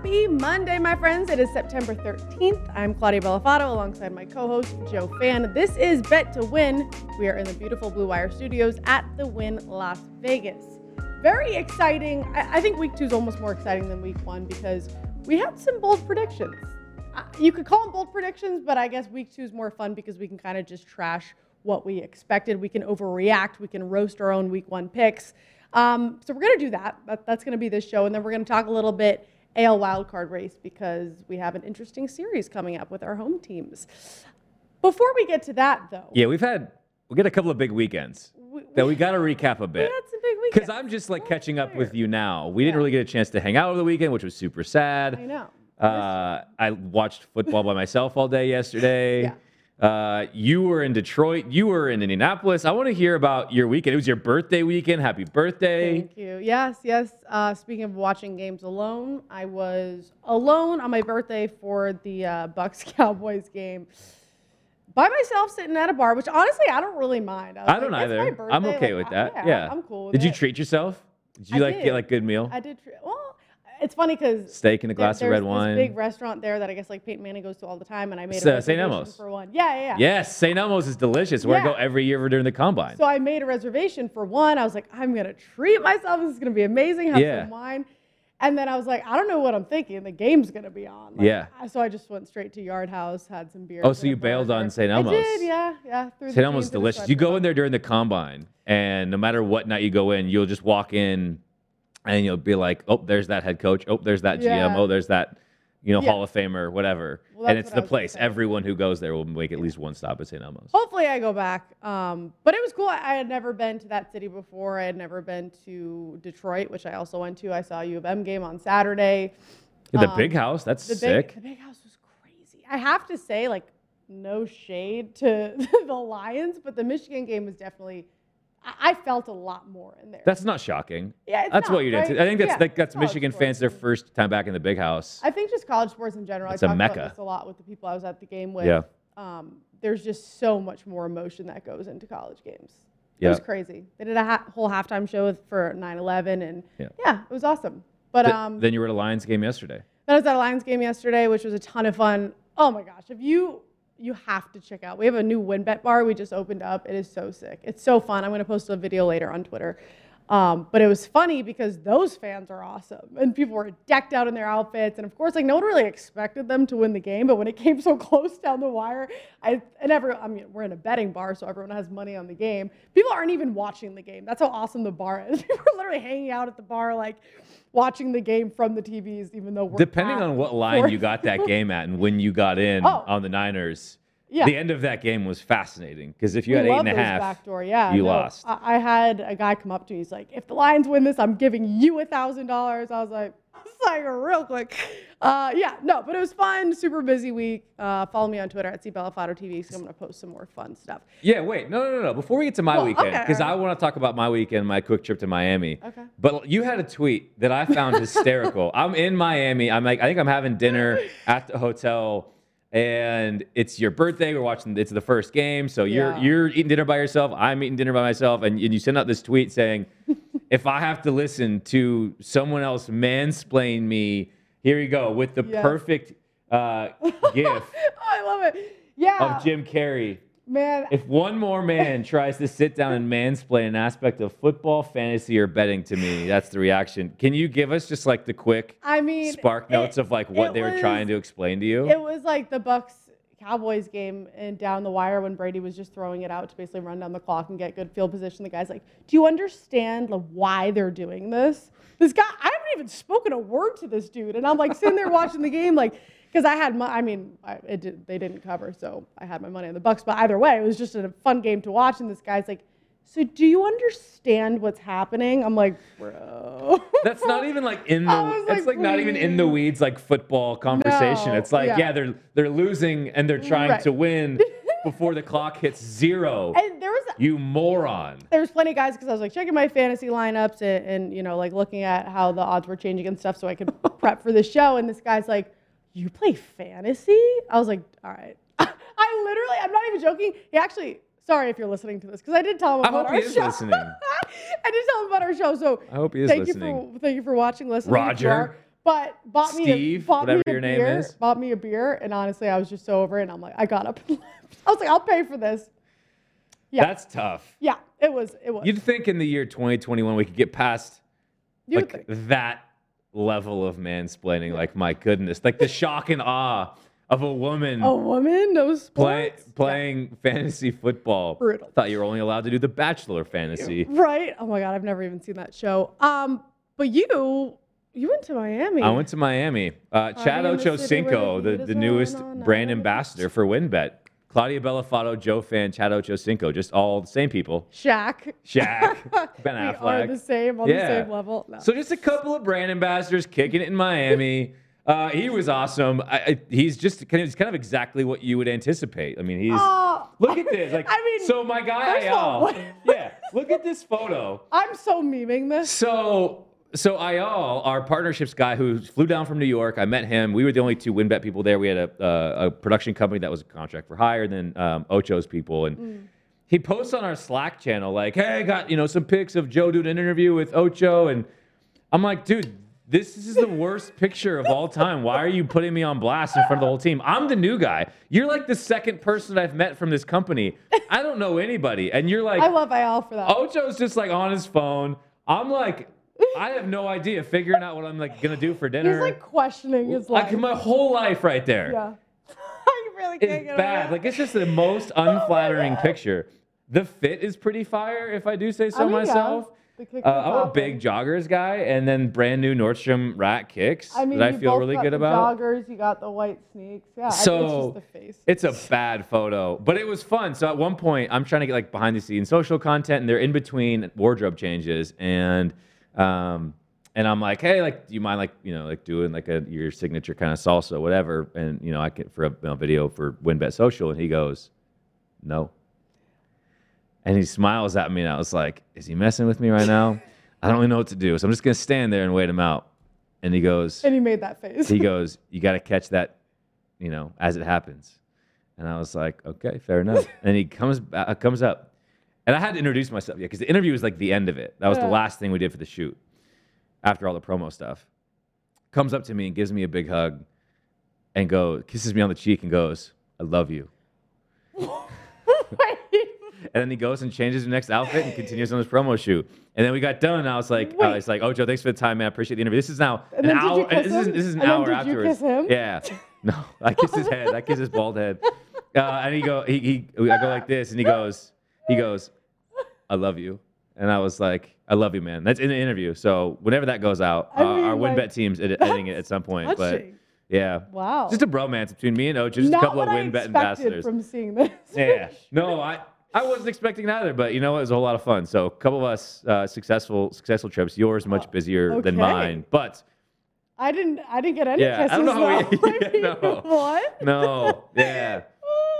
Happy Monday, my friends. It is September 13th. I'm Claudia Bellofatto alongside my co host, Joe Fann. This is Bet to Win. We are in the beautiful Blue Wire studios at the Wynn Las Vegas. Very exciting. I, I think week two is almost more exciting than week one because we had some bold predictions. Uh, You could call them bold predictions, but I guess week two is more fun because we can kind of just trash what we expected. We can overreact. We can roast our own week one picks. Um, so we're going to do that. that that's going to be this show. And then we're going to talk a little bit AL wildcard race because we have an interesting series coming up with our home teams. Before we get to that, though, Yeah, we've had we get a couple of big weekends we, that we got to recap a bit had some big weekends. because I'm just like catching up with you now. We didn't really get a chance to hang out over the weekend, which was super sad. I know. Uh, I watched football by myself all day yesterday. Yeah. Uh, you were in Detroit. You were in Indianapolis. I want to hear about your weekend. It was your birthday weekend. Happy birthday! Thank you. Yes, yes. Uh, speaking of watching games alone, I was alone on my birthday for the uh, Bucs Cowboys game. By myself, sitting at a bar, which honestly I don't really mind. was I don't like, "It's my either. I'm okay like, with I- that. Yeah, Yeah. I'm cool. With Did you treat yourself? Did you I like did. get like good meal? I did. Tre- well, it's funny because Steak and a glass of red wine. This big restaurant there that I guess like Peyton Manning goes to all the time, and I made a St. reservation Elmo's. for one. Yeah, yeah, yeah. Yes, St. Elmo's is delicious. Where I go every year during the combine. So I made a reservation for one. I was like, I'm gonna treat myself. This is gonna be amazing. Have Yeah. some wine. And then I was like, I don't know what I'm thinking. The game's gonna be on. Like, Yeah. So I just went straight to Yard House, had some beer. Oh, so you bailed on St. Elmo's. I did, yeah, yeah. St. Elmo's delicious. You go in there during the combine, and no matter what night you go in, you'll just walk in, and you'll be like, "Oh, there's that head coach. Oh, there's that GM. Yeah. Oh, there's that, you know, Yeah. Hall of Famer, whatever." Well, and it's the I was gonna place. Everyone who goes there will make at least one stop at St. Elmo's. Hopefully I go back. Um, but it was cool. I, had never been to that city before. I had never been to Detroit, which I also went to. I saw a U of M game on Saturday. the um, big house. That's The sick. big, the big house was crazy. I have to say, like, no shade to the Lions, but the Michigan game was definitely. I, felt a lot more in there. That's not shocking. yeah, it's That's not, what you did. right? I think that's Yeah, like that's Michigan sports. fans their first time back in the big house. I think just college sports in general. It's I a mecca. a lot with the people I was at the game with. Yeah. Um, there's just so much more emotion that goes into college games. It was crazy. They did a ha- whole halftime show with- for 9/11, and Yeah. yeah, it was awesome. But Th- um, then you were at a Lions game yesterday. Then I was at a Lions game yesterday, which was a ton of fun. Oh my gosh, if you you have to check out. We have a new WynnBET bar we just opened up. It is so sick. It's so fun. I'm gonna post a video later on Twitter. Um, but it was funny because those fans are awesome, and people were decked out in their outfits, and of course, like no one really expected them to win the game. But when it came so close down the wire, I and every I mean we're in a betting bar, so everyone has money on the game. People aren't even watching the game. That's how awesome the bar is. People are literally hanging out at the bar, like watching the game from the TVs, even though we're Depending on what line fourth. you got that game at and when you got in Oh. on the Niners, Yeah. the end of that game was fascinating because if you We had eight and a half, backdoor, yeah. you no. lost. I, I had a guy come up to me. He's like, "If the Lions win this, I'm giving you a thousand dollars." I was like, "It's like real quick." Uh, yeah, no, but it was fun. Super busy week. Uh, follow me on Twitter at cbellafato TV. So I'm gonna post some more fun stuff. Yeah, wait, no, no, no, no. Before we get to my Well, weekend, okay, because I want to talk about my weekend, my quick trip to Miami. Okay. But you had a tweet that I found hysterical. I'm in Miami. I'm like, I think I'm having dinner at the hotel, and it's your birthday. We're watching. It's the first game, so you're Yeah. you're eating dinner by yourself. I'm eating dinner by myself, and, and you send out this tweet saying, "If I have to listen to someone else mansplain me, here you go with the Yes. perfect uh, gif I love it. Yeah, of Jim Carrey." Man. If one more man tries to sit down and mansplain an aspect of football, fantasy, or betting to me, that's the reaction. Can you give us just like the quick I mean, spark it- notes of like what it they were was- trying to explain to you? It was like the Bucs Cowboys game and down the wire when Brady was just throwing it out to basically run down the clock and get good field position. The guy's like, "Do you understand like, why they're doing this?" This guy, I haven't even spoken a word to this dude, and I'm like sitting there watching the game, like, because I had my, I mean, I, it did, they didn't cover, so I had my money on the Bucs. But either way, it was just a fun game to watch. And this guy's like, "So do you understand what's happening?" I'm like, "Bro." That's not even like in I the. was It's like, like not even in the weeds like football conversation. No, it's like yeah. yeah. they're they're losing and they're trying Right. to win before the clock hits zero. And there was You moron. there's plenty of guys because I was like checking my fantasy lineups and, and you know like looking at how the odds were changing and stuff so I could prep for the show. And this guy's like, "You play fantasy?" I was like, "All right." I literally, I'm not even joking. He actually, sorry if you're listening to this because I did tell him I about hope our he is show. listening. I did tell him about our show. So I hope he is thank listening. you for thank you for watching, listening. Roger. but bought me a, bought whatever me a your name beer, is. Bought me a beer, and honestly, I was just so over it. And I'm like, I got up. and left. I was like, I'll pay for this. Yeah, That's tough. yeah, it was. It was. You'd think in the year 2021 we could get past You like that level of mansplaining. Like my goodness, like the shock and awe of a woman a woman knows play, sports. Yeah. playing fantasy football. Brutal. Thought you were only allowed to do the Bachelor fantasy. Right? Oh my god, I've never even seen that show. Um, but you, you went to Miami. I went to Miami. Uh, Chad in the Ocho Cinco, the the, heat the is newest brand ambassador for WynnBET. Claudia Bellofatto, Joe Fann, Chad Ocho Cinco, just all the same people. Shaq. Shaq, Ben we are the same on Yeah. the same level. No. So just a couple of brand ambassadors kicking it in Miami. Uh, he was awesome. I, I, he's just kind of, he's kind of exactly what you would anticipate. I mean, he's Oh, look at this. Like, I mean, so my guy of all, yeah, look at this photo. I'm so memeing this. So so Ayal, our partnerships guy who flew down from New York, I met him. We were the only two WynnBET people there. We had a, uh, a production company that was a contract for hire, then um, Ocho's people, and he posts on our Slack channel like, "Hey, I got you know some pics of Joe doing an interview with Ocho," and I'm like, "Dude." This is the worst picture of all time. Why are you putting me on blast in front of the whole team? I'm the new guy. You're like the second person I've met from this company. I don't know anybody. And you're like, I love Ayal for that. Ocho's just like on his phone. I'm like, I have no idea figuring out what I'm like gonna do for dinner. He's like questioning his life. like my whole life right there yeah. I really can't is get bad. Like it's just the most unflattering picture. The fit is pretty fire, if I do say so I mean, yeah, myself. the Uh, I'm a big joggers guy, and then brand new Nordstrom Rack kicks I mean, that I feel really got good the about. Joggers, you got the white sneaks. Yeah, I So it's just the face. it's a bad photo, but it was fun. So at one point, I'm trying to get like behind the scenes social content, and they're in between wardrobe changes, and um, and I'm like, hey, like, do you mind like you know like doing like a your signature kind of salsa, whatever, and you know I can for a you know, video for WynnBET Social, and he goes, no, and he smiles at me, and I was like, is he messing with me right now? I don't really know what to do, so I'm just gonna stand there and wait him out, and he goes and he made that face. he goes, "You got to catch that, you know, as it happens." And I was like, "Okay, fair enough." and he comes ba- uh, comes up, and I had to introduce myself, yeah, because the interview was like the end of it. That was Yeah. the last thing we did for the shoot, after all the promo stuff. Comes up to me and gives me a big hug, and go kisses me on the cheek and goes, "I love you." And then he goes and changes the next outfit and continues on his promo shoot. And then we got done. And I was like, uh, it's like, Ocho, thanks for the time, man. I appreciate the interview. This is now And an then did you hour. this, is, this is an And hour did you afterwards. kiss him? Yeah. No, I kiss his head. I kiss his bald head. Uh, and he go, he, he, I go like this, and he goes, he goes, I love you. And I was like, I love you, man. That's in the interview. So whenever that goes out, I uh, our mean, WynnBET team's ed- editing it at some point. But yeah, Wow. just a bromance between me and Ocho. Just Not a couple of I WynnBET expected ambassadors. from seeing this. Yeah. No, I I wasn't expecting either, but you know what? It was a whole lot of fun. So a couple of us uh, successful successful trips. Yours much busier than Oh, mine, but I didn't. I didn't get any Yeah, I kisses. don't know how we- I yeah, mean, no. What? no, yeah,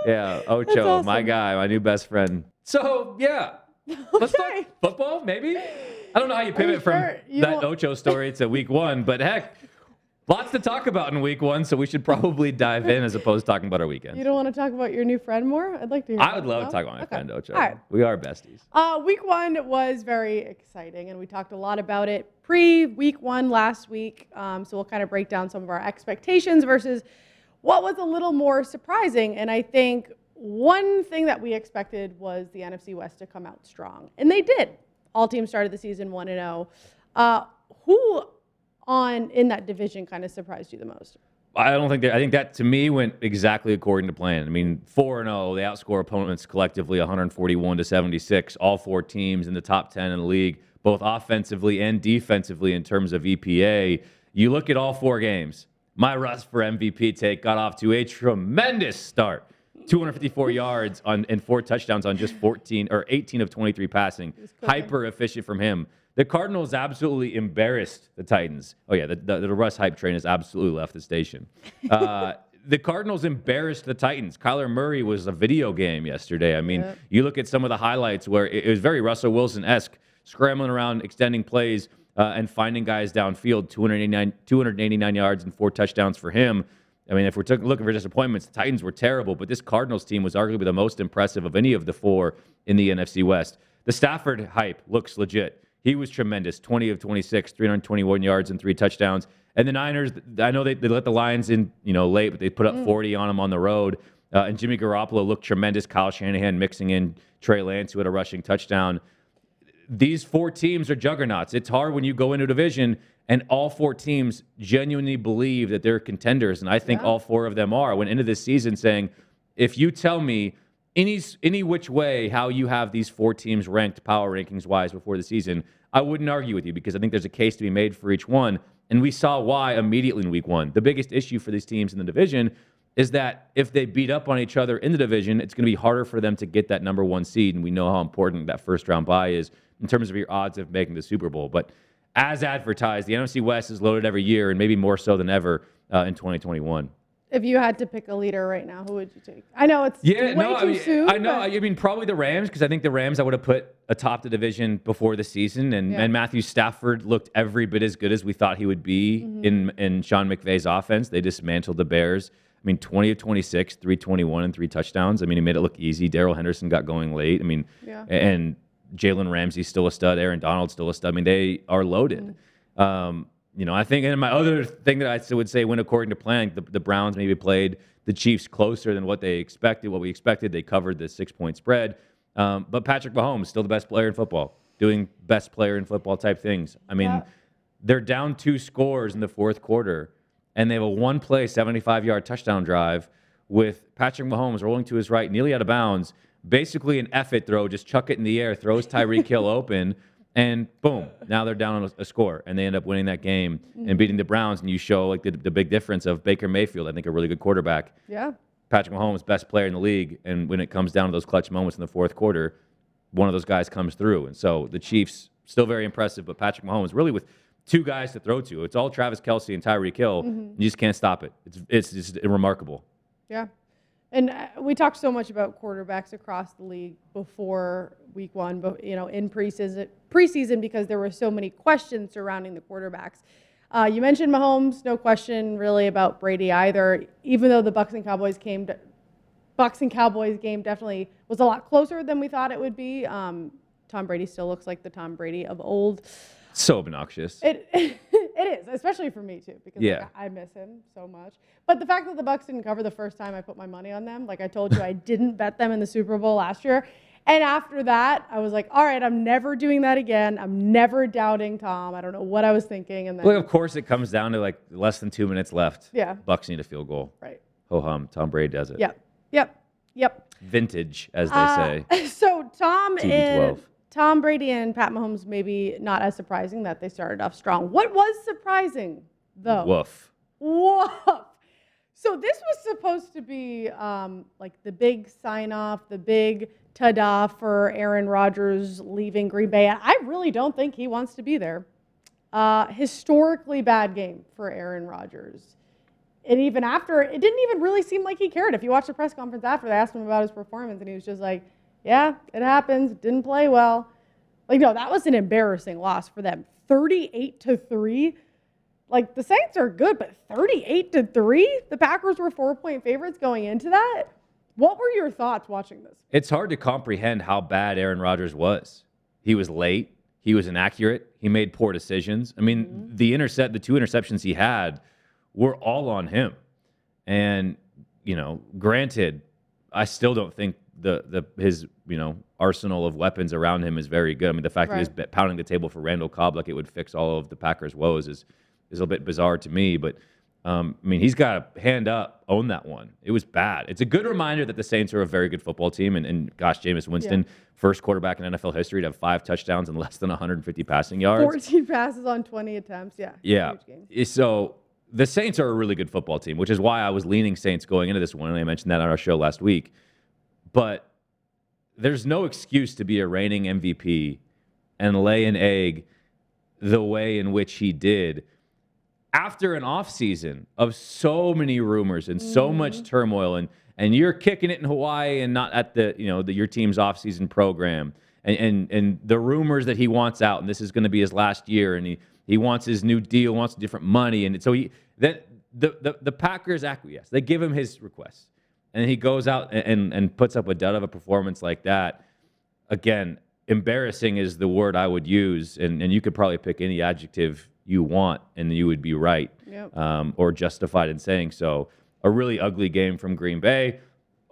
yeah. Ocho, my guy, my new best friend. So yeah, let's talk football. Maybe I don't know how you pivot from sure? You that don't- Ocho story to week one, but heck. Lots to talk about in week one, so we should probably dive in as opposed to talking about our weekend. You don't want to talk about your new friend more? I'd like to hear. I would love No? to talk about my Okay. friend Ocho. All right. We are besties. Uh, week one was very exciting, and we talked a lot about it pre week one last week. Um, so we'll kind of break down some of our expectations versus what was a little more surprising. And I think one thing that we expected was the NFC West to come out strong, and they did. All teams started the season one and zero. Uh, Who on in that division kind of surprised you the most? I don't think that. I think that to me went exactly according to plan. I mean, four and zero, they outscore opponents collectively 141 to 76. All four teams in the top 10 in the league, both offensively and defensively in terms of EPA. You look at all four games. My Russ for MVP take got off to a tremendous start. 254 yards on and four touchdowns on just 14 or 18 of 23 passing. Hyper efficient from him. The Cardinals absolutely embarrassed the Titans. Oh yeah, the, the, the Russ hype train has absolutely left the station. Uh, the Cardinals embarrassed the Titans. Kyler Murray was a video game yesterday. I mean, Yep. you look at some of the highlights where it, it was very Russell Wilson esque, scrambling around, extending plays, uh, and finding guys downfield. 289, 289 yards and four touchdowns for him. I mean, if we're looking for disappointments, the Titans were terrible, but this Cardinals team was arguably the most impressive of any of the four in the NFC West. The Stafford hype looks legit. He was tremendous 20 of 26, 321 yards and three touchdowns. And the Niners, I know they, they let the Lions in, you know, late, but they put up 40 on them on the road. Uh, and Jimmy Garoppolo looked tremendous. Kyle Shanahan mixing in Trey Lance, who had a rushing touchdown. These four teams are juggernauts. It's hard when you go into a division and all four teams genuinely believe that they're contenders. And I think Yeah. all four of them are. I went into this season saying, if you tell me any any which way how you have these four teams ranked power rankings wise before the season, I wouldn't argue with you because I think there's a case to be made for each one. And we saw why immediately in week one. The biggest issue for these teams in the division is that if they beat up on each other in the division, it's going to be harder for them to get that number one seed. And we know how important that first round bye is in terms of your odds of making the Super Bowl. But as advertised, the NFC West is loaded every year, and maybe more so than ever uh, in 2021. If you had to pick a leader right now, who would you take? I know it's Yeah, way no, I mean, soon. I know. but- I mean, probably the Rams because I think the Rams I would have put atop the division before the season, and, Yeah. and Matthew Stafford looked every bit as good as we thought he would be Mm-hmm. in in Sean McVay's offense. They dismantled the Bears. I mean, 20 of 26, 321 and three touchdowns. I mean, he made it look easy. Darrell Henderson got going late. I mean, Yeah. and Jalen Ramsey's still a stud. Aaron Donald's still a stud. I mean, they are loaded. Mm. Um, you know, I think, and my other thing that I would say went according to plan, the, the Browns maybe played the Chiefs closer than what they expected, what we expected. They covered the six point spread. Um, but Patrick Mahomes, still the best player in football, doing best player in football type things. I mean, Yeah. they're down two scores in the fourth quarter, and they have a one play, 75 yard touchdown drive with Patrick Mahomes rolling to his right, nearly out of bounds. Basically, an it throw, just chuck it in the air, throws Tyreek Hill open, and boom, now they're down on a, a score, and they end up winning that game and mm-hmm. beating the Browns. And you show like the, the big difference of Baker Mayfield, I think a really good quarterback, yeah. Patrick Mahomes, best player in the league, and when it comes down to those clutch moments in the fourth quarter, one of those guys comes through. And so the Chiefs still very impressive, but Patrick Mahomes really with two guys to throw to. It's all Travis Kelce and Tyreek Hill. Mm-hmm. You just can't stop it. It's it's just remarkable. Yeah. And uh, we talked so much about quarterbacks across the league before week one, but you know, in preseason, preseason because there were so many questions surrounding the quarterbacks. Uh, you mentioned Mahomes, no question really about Brady either. Even though the Bucs and Cowboys came, to, Bucs and Cowboys game definitely was a lot closer than we thought it would be. Um, Tom Brady still looks like the Tom Brady of old. So obnoxious. It it is, especially for me too, because Yeah. I I miss him so much. But the fact that the Bucs didn't cover the first time I put my money on them, like I told you, I didn't bet them in the Super Bowl last year. And after that, I was like, all right, I'm never doing that again. I'm never doubting Tom. I don't know what I was thinking. And then, Well, of course, it comes down to like less than two minutes left. Yeah. Bucs need a field goal. right. Ho hum. Tom Brady does it. Yep. Yep. Yep. Vintage, as they Uh, say. So Tom TB12. and Tom Brady and Pat Mahomes maybe not as surprising that they started off strong. What was surprising though? Woof. Woof. So this was supposed to be um, like the big sign off, the big ta-da for Aaron Rodgers leaving Green Bay. I really don't think he wants to be there. Uh, historically bad game for Aaron Rodgers. And even after, it didn't even really seem like he cared. If you watch the press conference after, they asked him about his performance, and he was just like, "Yeah, it happens. Didn't play well." Like, no, that was an embarrassing loss for them. Thirty-eight to three. Like the Saints are good, but 38 to 3? The Packers were four point favorites going into that. What were your thoughts watching this? It's hard to comprehend how bad Aaron Rodgers was. He was late. He was inaccurate. He made poor decisions. I mean, mm-hmm. the intercept, the two interceptions he had, were all on him. And you know, granted, I still don't think the the his you know arsenal of weapons around him is very good. I mean, the fact that he's pounding the table for Randall Cobb like it would fix all of the Packers' woes is is a bit bizarre to me. But um, I mean, he's got to hand up, own that one. It was bad. It's a good reminder that the Saints are a very good football team. And, and gosh, Jameis Winston, first quarterback in NFL history to have five touchdowns and less than 150 passing yards. 14 passes on 20 attempts. Yeah. Yeah. Eh, So the Saints are a really good football team, which is why I was leaning Saints going into this one. And I mentioned that on our show last week. But there's no excuse to be a reigning MVP and lay an egg the way in which he did after an offseason of so many rumors and so mm-hmm. much turmoil. And and you're kicking it in Hawaii and not at the you know the, your team's offseason program. And, and and the rumors that he wants out and this is going to be his last year and he he wants his new deal wants different money. And so he that the, the the Packers acquiesce. They give him his request and he goes out and and, and puts up a dud of a performance like that again embarrassing is the word I would use, and, and you could probably pick any adjective you want, and you would be right Yep. um, or justified in saying so. A really ugly game from Green Bay.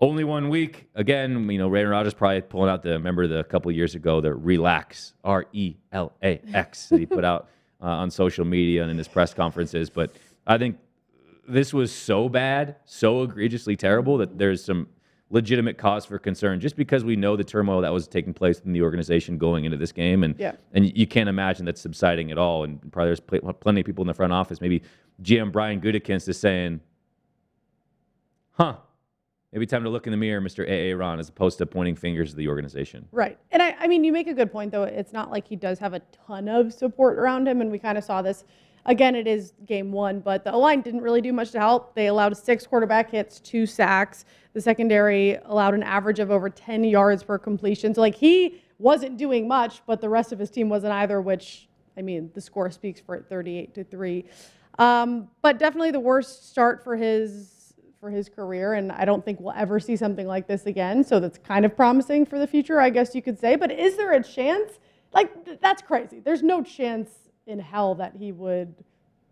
Only one week. Again, you know, Aaron Rodgers probably pulling out the remember the couple years ago the relax R E L A X that he put out uh, on social media and in his press conferences. But I think this was so bad, so egregiously terrible that there's some legitimate cause for concern just because we know the turmoil that was taking place in the organization going into this game and Yeah. and you can't imagine that subsiding at all and probably there's pl- plenty of people in the front office maybe GM Brian Gutekunst is saying huh maybe time to look in the mirror Mr. A. Ron as opposed to pointing fingers at the organization Right. And I, I mean, you make a good point, though. It's not like he does have a ton of support around him. And we kind of saw this. Again, it is game one, but the line didn't really do much to help. They allowed six quarterback hits, two sacks. The secondary allowed an average of over 10 yards per completion. So, like, he wasn't doing much, but the rest of his team wasn't either, which, I mean, the score speaks for it 38 to 3. Um, but definitely the worst start for his for his career, and I don't think we'll ever see something like this again. So that's kind of promising for the future, I guess you could say. But is there a chance? Like th- that's crazy. There's no chance in hell that he would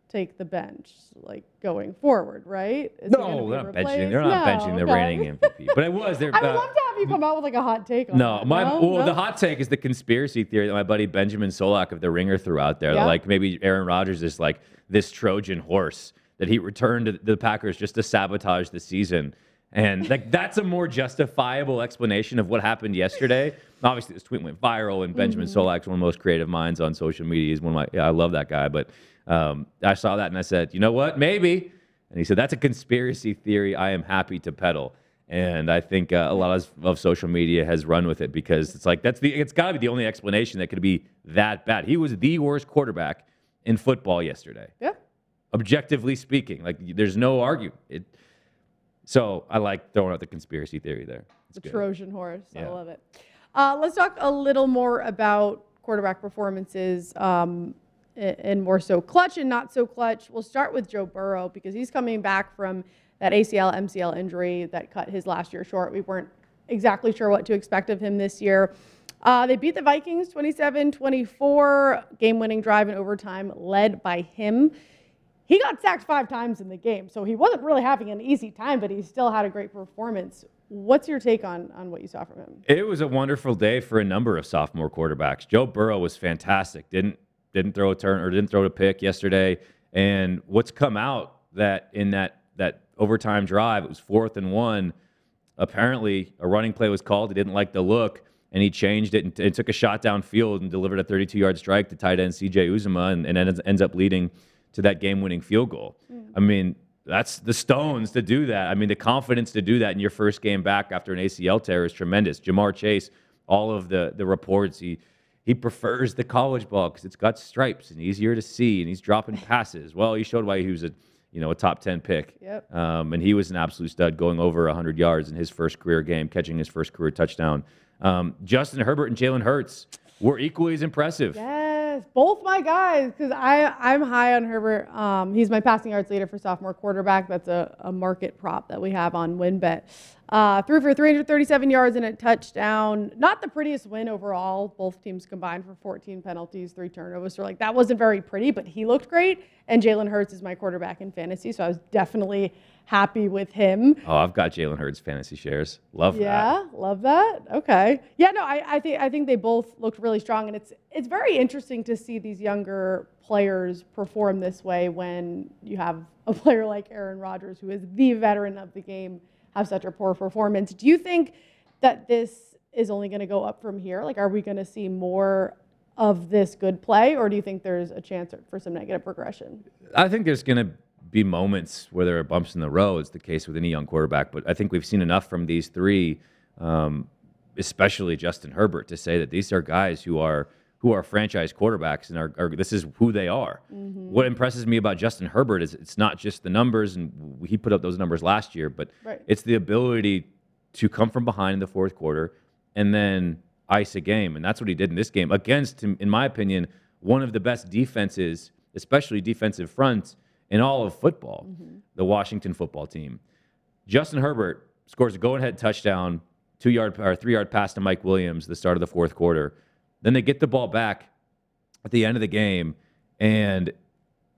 take the bench, like going forward, right? Is no they're not benching they're not No, benching the okay. reigning MVP but it was there I would uh, love to have you come out with like a hot take on No, that. my no? well, No? the hot take is the conspiracy theory that my buddy Benjamin Solak of the Ringer threw out there. Yeah. Like maybe Aaron Rodgers is like this Trojan horse that he returned to the Packers just to sabotage the season. And like that's a more justifiable explanation of what happened yesterday. Obviously, this tweet went viral, and Benjamin Mm-hmm. Solak's one of the most creative minds on social media. He's one of my yeah, I love that guy. But um, I saw that and I said, you know what, maybe. And he said that's a conspiracy theory. I am happy to peddle. And I think uh, a lot of, of social media has run with it because it's like that's the it's got to be the only explanation that could be that bad. He was the worst quarterback in football yesterday, Yeah. objectively speaking. Like there's no argument. It, so I like throwing out the conspiracy theory there. It's the good. Trojan horse. I love it. Uh, let's talk a little more about quarterback performances um, and more so clutch and not so clutch. We'll start with Joe Burrow because he's coming back from that ACL, MCL injury that cut his last year short. We weren't exactly sure what to expect of him this year. Uh, they beat the Vikings 27 24, game winning drive in overtime led by him. He got sacked five times in the game, so he wasn't really having an easy time, but he still had a great performance. What's your take on, on what you saw from him? It was a wonderful day for a number of sophomore quarterbacks. Joe Burrow was fantastic. Didn't didn't throw a turn or didn't throw a pick yesterday. And what's come out that in that that overtime drive, it was fourth and one. Apparently, a running play was called. He didn't like the look, and he changed it and, and took a shot downfield and delivered a 32-yard strike to tight end C.J. Uzomah, and, and ends, ends up leading to that game-winning field goal. Mm. I mean, that's the stones to do that. I mean, the confidence to do that in your first game back after an ACL tear is tremendous. Ja'Marr Chase, all of the the reports, he he prefers the college ball because it's got stripes and easier to see, and he's dropping passes. Well, he showed why he was a you know a top ten pick. Yep. Um, and he was an absolute stud, going over 100 yards in his first career game, catching his first career touchdown. Um, Justin Herbert and Jalen Hurts were equally as impressive. Yes, both my guys, because I'm high on Herbert. Um, he's my passing yards leader for sophomore quarterback. That's a, a market prop that we have on WynnBET. Uh, threw for 337 yards and a touchdown. Not the prettiest win overall. Both teams combined for 14 penalties, three turnovers. So like that wasn't very pretty, but he looked great. And Jalen Hurts is my quarterback in fantasy, so I was definitely happy with him. Oh, I've got Jalen Hurts fantasy shares. Love that. Yeah, love that. Okay. Yeah, no, I, I think I think they both looked really strong, and it's it's very interesting to see these younger players perform this way when you have a player like Aaron Rodgers, who is the veteran of the game, have such a poor performance. Do you think that this is only going to go up from here? Like, are we going to see more of this good play, or do you think there's a chance for some negative progression? I think there's going to be moments where there are bumps in the road. It's the case with any young quarterback, but I think we've seen enough from these three, um, especially Justin Herbert, to say that these are guys who are who are franchise quarterbacks and are, are this is who they are. What impresses me about Justin Herbert is it's not just the numbers, and he put up those numbers last year, but Right. it's the ability to come from behind in the fourth quarter and then ice a game, and that's what he did in this game against, in my opinion, one of the best defenses, especially defensive fronts in all of football, mm-hmm. the Washington football team. Justin Herbert scores a go-ahead touchdown, two-yard or three-yard pass to Mike Williams, the start of the fourth quarter. Then they get the ball back at the end of the game, and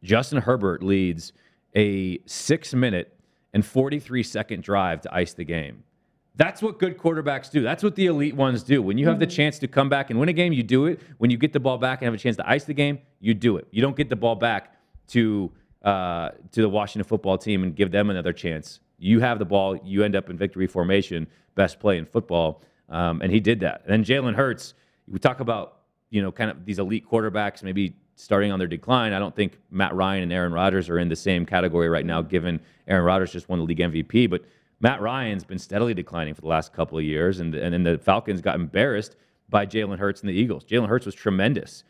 Justin Herbert leads a six minute and 43 second drive to ice the game. That's what good quarterbacks do. That's what the elite ones do. When you have the mm-hmm. chance to come back and win a game, you do it. When you get the ball back and have a chance to ice the game, you do it. You don't get the ball back to uh, to the Washington football team and give them another chance. You have the ball, you end up in victory formation, best play in football, um, and he did that. And then Jalen Hurts, we talk about you know kind of these elite quarterbacks maybe starting on their decline. I don't think Matt Ryan and Aaron Rodgers are in the same category right now, given Aaron Rodgers just won the league MVP, but Matt Ryan's been steadily declining for the last couple of years, and and then the Falcons got embarrassed by Jalen Hurts and the Eagles. Jalen Hurts was tremendous,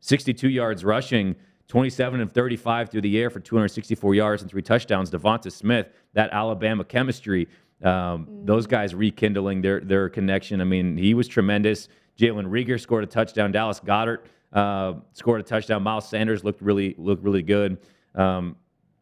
62 yards rushing, 27 of 35 through the air for 264 yards and three touchdowns. DeVonta Smith, that Alabama chemistry, um, those guys rekindling their their connection. I mean, he was tremendous. Jalen Reagor scored a touchdown. Dallas Goedert uh, scored a touchdown. Miles Sanders looked really looked really good. Um,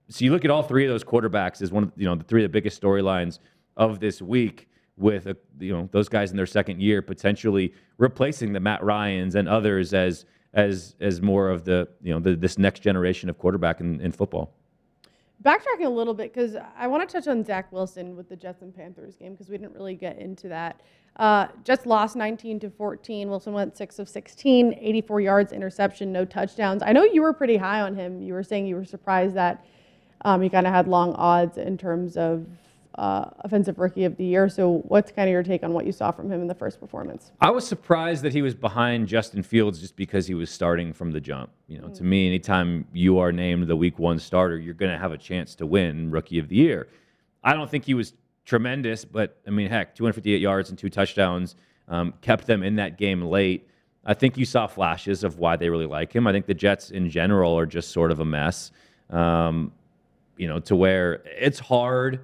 so you look at all three of those quarterbacks as one of you know the three of the biggest storylines of this week with uh, you know those guys in their second year potentially replacing the Matt Ryans and others as as as more of the you know the, this next generation of quarterback in, in football. Backtracking a little bit because I want to touch on Zach Wilson with the Jets and Panthers game because we didn't really get into that. Uh, Jets lost 19 to 14. Wilson went six of 16, 84 yards, interception, no touchdowns. I know you were pretty high on him. You were saying you were surprised that um, he kind of had long odds in terms of uh, offensive rookie of the year. So, what's kind of your take on what you saw from him in the first performance? I was surprised that he was behind Justin Fields just because he was starting from the jump. You know, to me, anytime you are named the week one starter, you're going to have a chance to win rookie of the year. I don't think he was tremendous, but I mean, heck, 258 yards and two touchdowns um, kept them in that game late. I think you saw flashes of why they really like him. I think the Jets in general are just sort of a mess. Um, you know, to where it's hard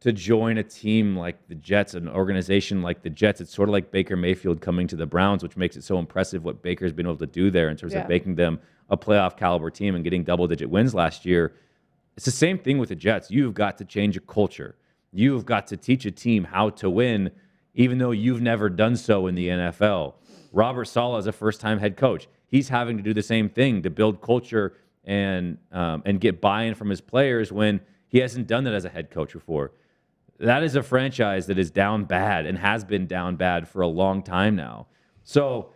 to join a team like the Jets, an organization like the Jets. It's sort of like Baker Mayfield coming to the Browns, which makes it so impressive what Baker's been able to do there in terms Yeah. of making them a playoff caliber team and getting double digit wins last year. It's the same thing with the Jets. You've got to change a culture. You've got to teach a team how to win, even though you've never done so in the NFL. Robert Saleh is a first time head coach. He's having to do the same thing to build culture and um, and get buy-in from his players when he hasn't done that as a head coach before. That is a franchise that is down bad and has been down bad for a long time now. So,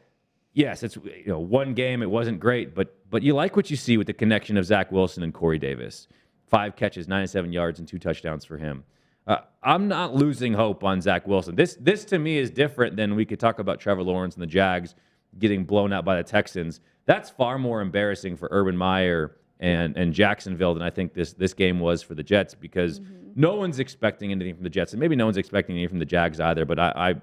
yes, it's you know one game it wasn't great, but but you like what you see with the connection of Zach Wilson and Corey Davis. Five catches, 97 yards, and two touchdowns for him. Uh, I'm not losing hope on Zach Wilson. This this to me is different than we could talk about Trevor Lawrence and the Jags getting blown out by the Texans. That's far more embarrassing for Urban Meyer and and Jacksonville than I think this this game was for the Jets because no one's expecting anything from the Jets and maybe no one's expecting anything from the Jags either. But I, I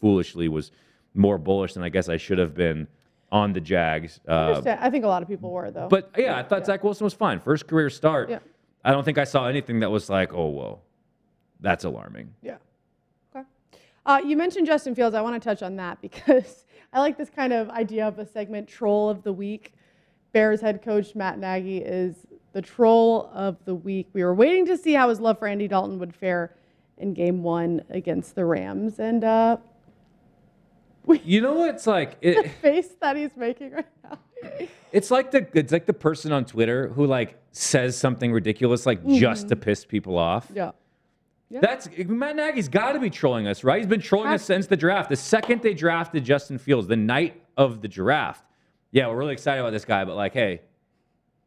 foolishly was more bullish than I guess I should have been on the Jags. I Uh, understand. I think a lot of people were, though. but yeah, I thought Zach Wilson was fine. First career start. Yeah. I don't think I saw anything that was like, oh, whoa, that's alarming. Yeah. Okay. Uh, you mentioned Justin Fields. I want to touch on that because I like this kind of idea of a segment troll of the week. Bears head coach Matt Nagy is the troll of the week. We were waiting to see how his love for Andy Dalton would fare in game one against the Rams. And uh, You know what's like? the face that he's making right now. it's like the it's like the person on Twitter who like says something ridiculous like just to piss people off. yeah. Yeah. That's Matt Nagy's got to be trolling us, right? He's been trolling us since the draft. The second they drafted Justin Fields, the night of the draft. Yeah, we're really excited about this guy, but like, hey,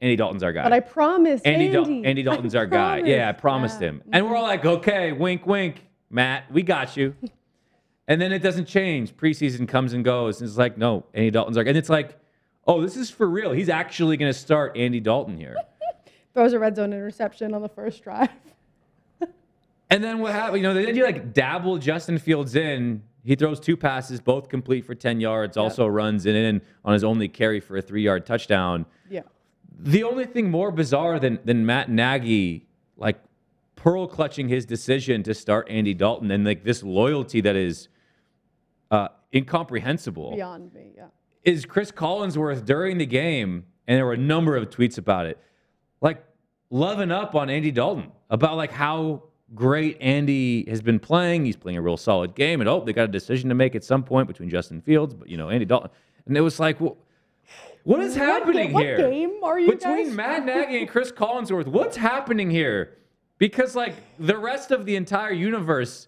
Andy Dalton's our guy. But I promised Andy, Andy. Dal- Andy Dalton's our guy. Yeah, I promised Yeah. him. And we're all like, okay, wink, wink, Matt, we got you. and then it doesn't change. Preseason comes and goes. And it's like, no, Andy Dalton's our guy. And it's like, oh, this is for real. He's actually going to start Andy Dalton here. Throws a red zone interception on the first drive. and then what happened? You know, then you like dabble Justin Fields in. He throws two passes, both complete for 10 yards, also runs it in on his only carry for a three yard touchdown. Yeah. The only thing more bizarre than than Matt Nagy like pearl clutching his decision to start Andy Dalton and like this loyalty that is uh, incomprehensible Beyond me. Yeah. is Cris Collinsworth during the game, and there were a number of tweets about it, like loving up on Andy Dalton about like how great Andy has been playing. He's playing a real solid game, and oh, they got a decision to make at some point between Justin Fields, but you know Andy Dalton, and it was like, well, what is What happening what here? game are you between guys- Matt Nagy and Cris Collinsworth? What's happening here? Because like the rest of the entire universe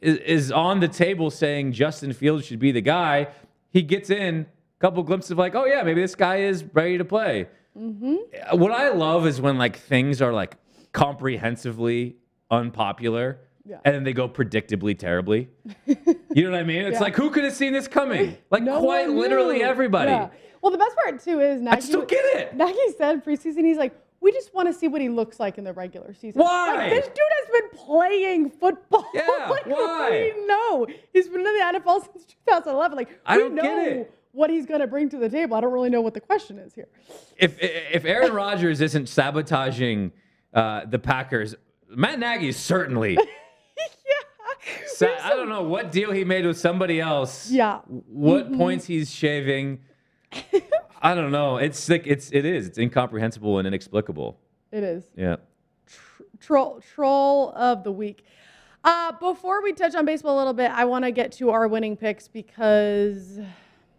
is, is on the table saying Justin Fields should be the guy. He gets in a couple glimpses of like, oh yeah, maybe this guy is ready to play. Mm-hmm. What I love is when like things are like comprehensively unpopular. Yeah. And then they go predictably terribly. You know what I mean? It's Yeah. like who could have seen this coming? Like No quite literally everybody. Yeah. Well, the best part too is Nagy. I don't get it. Nagy said preseason, he's like, we just want to see what he looks like in the regular season. Why? Like, this dude has been playing football. Yeah, like, why? We know he's been in the NFL since 2011. Like, I we don't know get it. what he's going to bring to the table. I don't really know what the question is here. if if Aaron Rodgers isn't sabotaging uh, the Packers, Matt Nagy is certainly. yeah. I don't know what deal he made with somebody else. Yeah. Mm-hmm. What points he's shaving. I don't know. It's like it's it is. It's incomprehensible and inexplicable. It is. Yeah. troll troll of the week. Uh, before we touch on baseball a little bit, I want to get to our winning picks because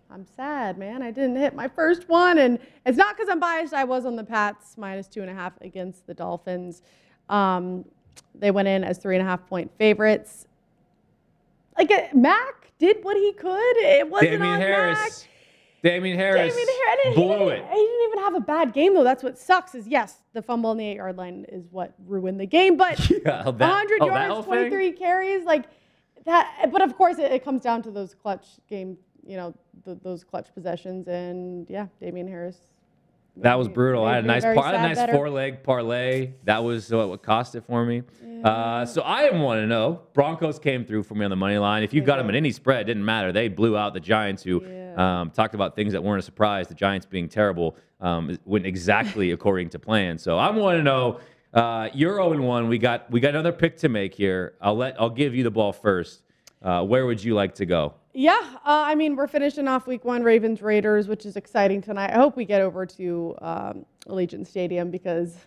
I'm sad, man. I didn't hit my first one, and it's not because I'm biased. I was on the Pats minus two and a half against the Dolphins. Um, they went in as three and a half point favorites. Like Mac did what he could. It wasn't Damien on Harris. Mac. Damien Harris Damien Harris he blew didn't, it. He didn't even have a bad game though. That's what sucks. Is yes, the fumble on the eight yard line is what ruined the game. But Yeah, that- 100 oh, yards, thing? 23 carries, like that. But of course, it, it comes down to those clutch game. You know, th those clutch possessions, and yeah, Damien Harris. That was brutal. I had a nice, par- a nice better. four leg parlay. That was what, what cost it for me. Uh, so I want to know. Broncos came through for me on the money line. If you They got them at any spread, it didn't matter. They blew out the Giants, who Yeah. Um, talked about things that weren't a surprise. The Giants being terrible um, went exactly according to plan. So I want to know. Uh, you're 0 1. We got we got another pick to make here. I'll let I'll give you the ball first. Uh, where would you like to go? Yeah, uh, I mean, we're finishing off week one, Ravens Raiders, which is exciting tonight. I hope we get over to um, Allegiant Stadium because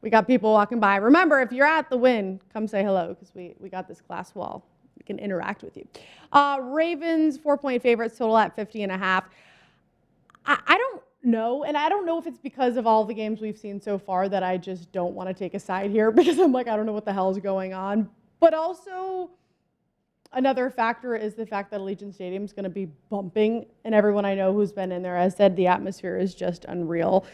we got people walking by. Remember, if you're at the win, come say hello because we, we got this glass wall. Can interact with you. Uh, Ravens, four point favorites, total at 50 and a half. I, I don't know, and I don't know if it's because of all the games we've seen so far that I just don't want to take a side here because I'm like, I don't know what the hell is going on. But also, another factor is the fact that Allegiant Stadium is going to be bumping, and everyone I know who's been in there has said the atmosphere is just unreal.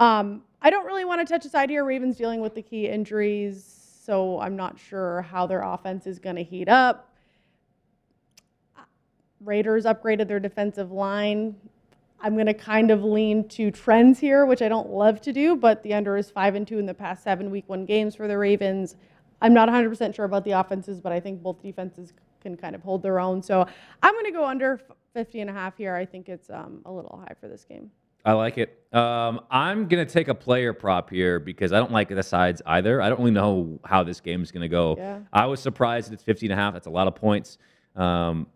Um, I don't really want to touch aside here. Ravens dealing with the key injuries, so I'm not sure how their offense is going to heat up. Raiders upgraded their defensive line. I'm going to kind of lean to trends here, which I don't love to do, but the under is 5 and 2 in the past 7 week 1 games for the Ravens. I'm not 100% sure about the offenses, but I think both defenses can kind of hold their own. So I'm going to go under 50 and a half here. I think it's um, a little high for this game. I like it. Um, I'm going to take a player prop here because I don't like the sides either. I don't really know how this game is going to go. Yeah. I was surprised that it's 50 and a half. That's a lot of points. Um,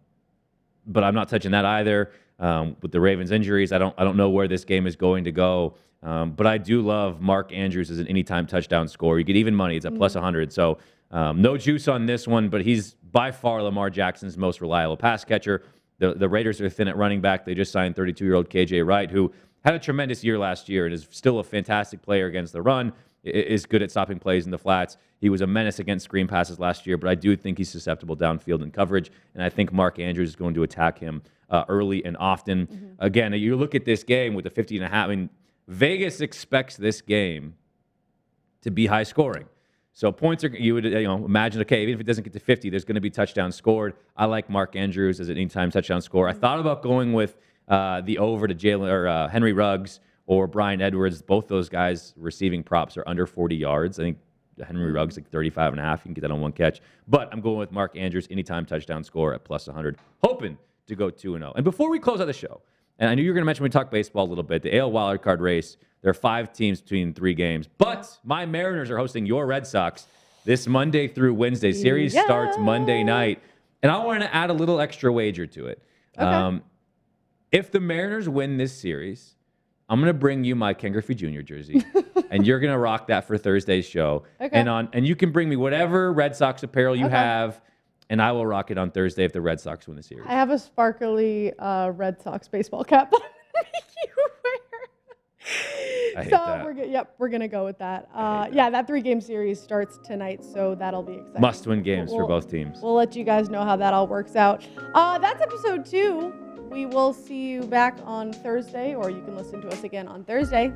but I'm not touching that either. Um, with the Ravens injuries, I don't I don't know where this game is going to go. Um, but I do love Mark Andrews as an anytime touchdown scorer. You get even money; it's at plus 100. So um, no juice on this one, but he's by far Lamar Jackson's most reliable pass catcher. The the Raiders are thin at running back. They just signed 32 year old KJ Wright, who had a tremendous year last year and is still a fantastic player against the run. Is good at stopping plays in the flats. He was a menace against screen passes last year, but I do think he's susceptible downfield in coverage, and I think Mark Andrews is going to attack him uh, early and often. Again, you look at this game with the 50 and a half. I mean, Vegas expects this game to be high scoring. So points are you would you know imagine okay even if it doesn't get to 50 there's going to be touchdowns scored. I like Mark Andrews as an anytime touchdown scorer. I thought about going with uh, the over to Jalen or uh, Henry Ruggs or Bryan Edwards. Both those guys receiving props are under 40 yards. I think Henry hmm. Ruggs like 35 and a half. You can get that on one catch. But I'm going with Mark Andrews anytime touchdown score at plus 100, hoping to go 2 and 0. And before we close out the show, and I knew you were going to mention when we talk baseball a little bit, the AL wildcard race. There are five teams between three games, but my Mariners are hosting your Red Sox this Monday through Wednesday. Series starts Monday night, and I want to add a little extra wager to it. Okay. Um, if the Mariners win this series, I'm to bring you my Ken Griffey Jr. jersey, and you're gonna rock that for Thursday's show. Okay. And on and you can bring me whatever Red Sox apparel you Okay. have, and I will rock it on Thursday if the Red Sox win the series. I have a sparkly uh, Red Sox baseball cap. that I'm gonna make you wear. I hate so that. we're yep, we're gonna go with that. Uh, hate yeah, that three game series starts tonight, so that'll be exciting. Must win games for We'll- both teams. We'll let you guys know how that all works out. Uh, that's episode two. We will see you back on Thursday, or you can listen to us again on Thursday.